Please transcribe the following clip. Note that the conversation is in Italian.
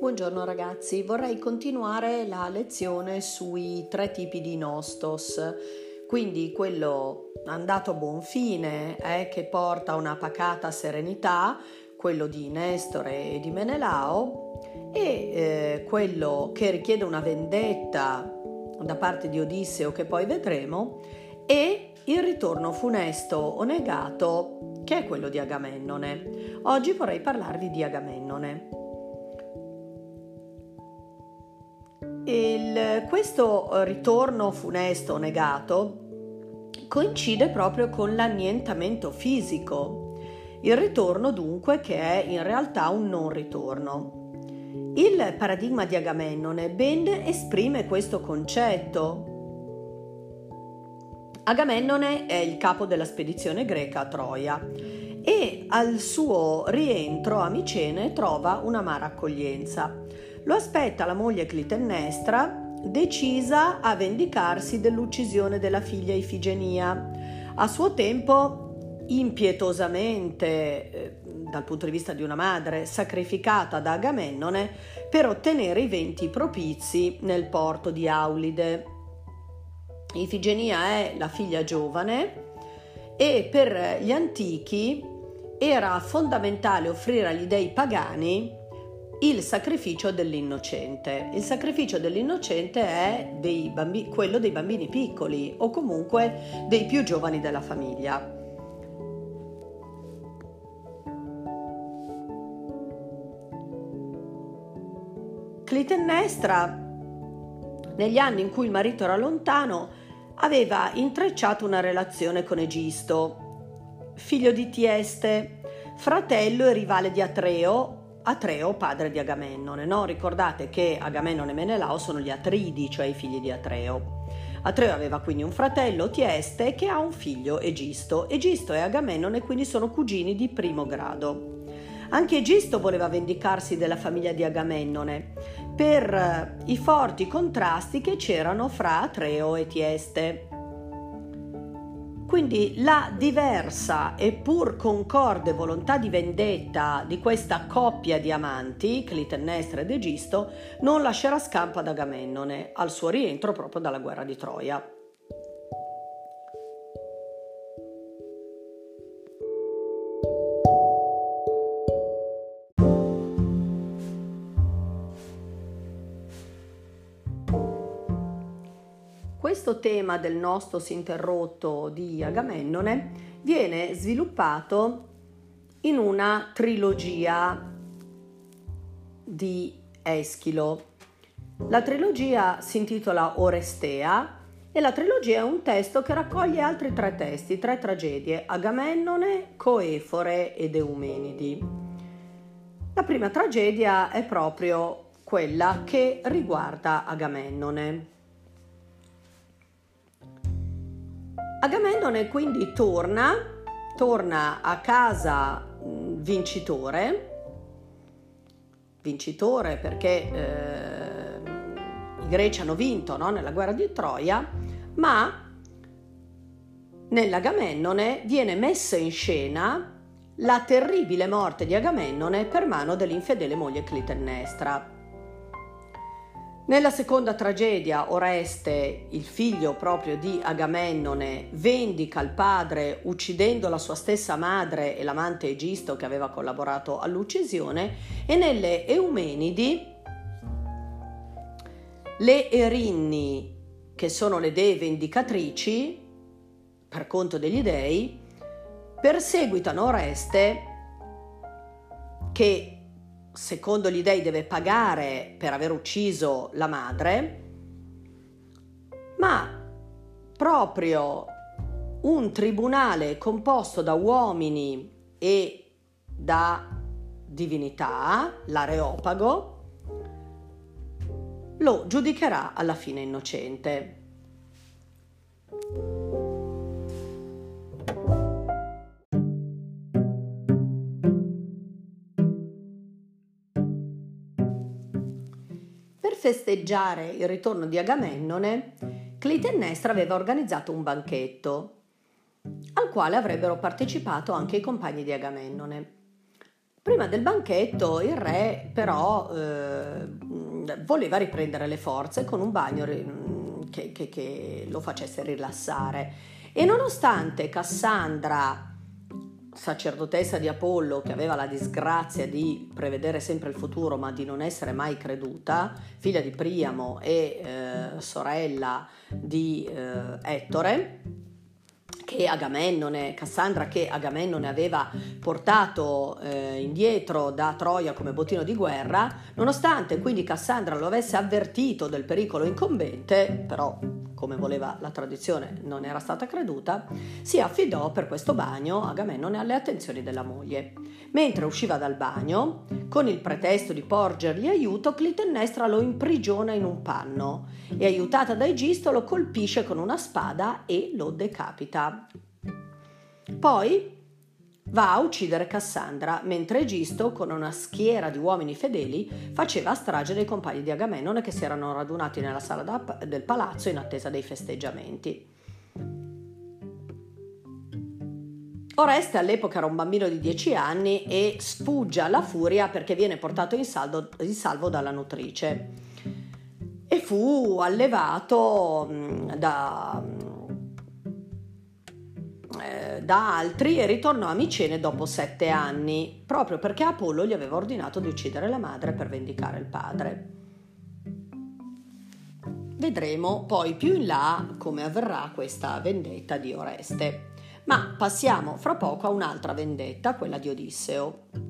Buongiorno ragazzi, vorrei continuare la lezione sui tre tipi di nostos, quindi quello andato a buon fine eh, che porta una pacata serenità, quello di Nestore e di Menelao, e eh, quello che richiede una vendetta da parte di Odisseo che poi vedremo, e il ritorno funesto o negato che è quello di Agamennone. Oggi vorrei parlarvi di Agamennone. Il, questo ritorno funesto negato coincide proprio con l'annientamento fisico, il ritorno dunque che è in realtà un non ritorno. Il paradigma di Agamennone ben esprime questo concetto. Agamennone è il capo della spedizione greca a Troia e al suo rientro a Micene trova un'amara accoglienza. Lo aspetta la moglie Clitennestra, decisa a vendicarsi dell'uccisione della figlia Ifigenia. A suo tempo, impietosamente, eh, dal punto di vista di una madre, sacrificata da Agamennone per ottenere i venti propizi nel porto di Aulide. Ifigenia è la figlia giovane e per gli antichi era fondamentale offrire agli dei pagani il sacrificio dell'innocente. Il sacrificio dell'innocente è dei bambi- quello dei bambini piccoli o comunque dei più giovani della famiglia. Clitennestra, negli anni in cui il marito era lontano, aveva intrecciato una relazione con Egisto, figlio di Tieste, fratello e rivale di Atreo, Atreo, padre di Agamennone. No? Ricordate che Agamennone e Menelao sono gli Atridi, cioè i figli di Atreo. Atreo aveva quindi un fratello, Tieste, che ha un figlio, Egisto. Egisto e Agamennone quindi sono cugini di primo grado. Anche Egisto voleva vendicarsi della famiglia di Agamennone per eh, i forti contrasti che c'erano fra Atreo e Tieste. Quindi la diversa e pur concorde volontà di vendetta di questa coppia di amanti, Clitennestra ed Egisto, non lascerà scampo ad Agamennone al suo rientro proprio dalla guerra di Troia. Questo tema del nostos interrotto di Agamennone viene sviluppato in una trilogia di Eschilo. La trilogia si intitola Orestea e la trilogia è un testo che raccoglie altri tre testi, tre tragedie, Agamennone, Coefore ed Eumenidi. La prima tragedia è proprio quella che riguarda Agamennone. Agamennone quindi torna, torna a casa vincitore, vincitore perché eh, i greci hanno vinto no? nella guerra di Troia, ma nell'Agamennone viene messa in scena la terribile morte di Agamennone per mano dell'infedele moglie Clitennestra. Nella seconda tragedia, Oreste, il figlio proprio di Agamennone, vendica il padre uccidendo la sua stessa madre e l'amante Egisto che aveva collaborato all'uccisione, e nelle Eumenidi, le Erinni, che sono le dee vendicatrici, per conto degli dei, perseguitano Oreste che secondo gli dei deve pagare per aver ucciso la madre, ma proprio un tribunale composto da uomini e da divinità, l'areopago, lo giudicherà alla fine innocente. Festeggiare il ritorno di Agamennone, Clitennestra aveva organizzato un banchetto al quale avrebbero partecipato anche i compagni di Agamennone. Prima del banchetto il re però eh, voleva riprendere le forze con un bagno che, che, che lo facesse rilassare e nonostante Cassandra sacerdotessa di Apollo che aveva la disgrazia di prevedere sempre il futuro ma di non essere mai creduta, figlia di Priamo e eh, sorella di eh, Ettore, che Agamennone, Cassandra che Agamennone aveva portato eh, indietro da Troia come bottino di guerra, nonostante quindi Cassandra lo avesse avvertito del pericolo incombente, però come voleva la tradizione non era stata creduta, si affidò per questo bagno Agamennone alle attenzioni della moglie. Mentre usciva dal bagno, con il pretesto di porgergli aiuto, Clitennestra lo imprigiona in un panno e aiutata da Egisto lo colpisce con una spada e lo decapita. Poi va a uccidere Cassandra, mentre Egisto, con una schiera di uomini fedeli, faceva strage dei compagni di Agamennone che si erano radunati nella sala del palazzo in attesa dei festeggiamenti. Oreste all'epoca era un bambino di 10 anni e sfugge alla furia perché viene portato in, saldo, in salvo dalla nutrice e fu allevato da, eh, da altri e ritornò a Micene dopo sette anni, proprio perché Apollo gli aveva ordinato di uccidere la madre per vendicare il padre. Vedremo poi più in là come avverrà questa vendetta di Oreste. Ma passiamo fra poco a un'altra vendetta, quella di Odisseo.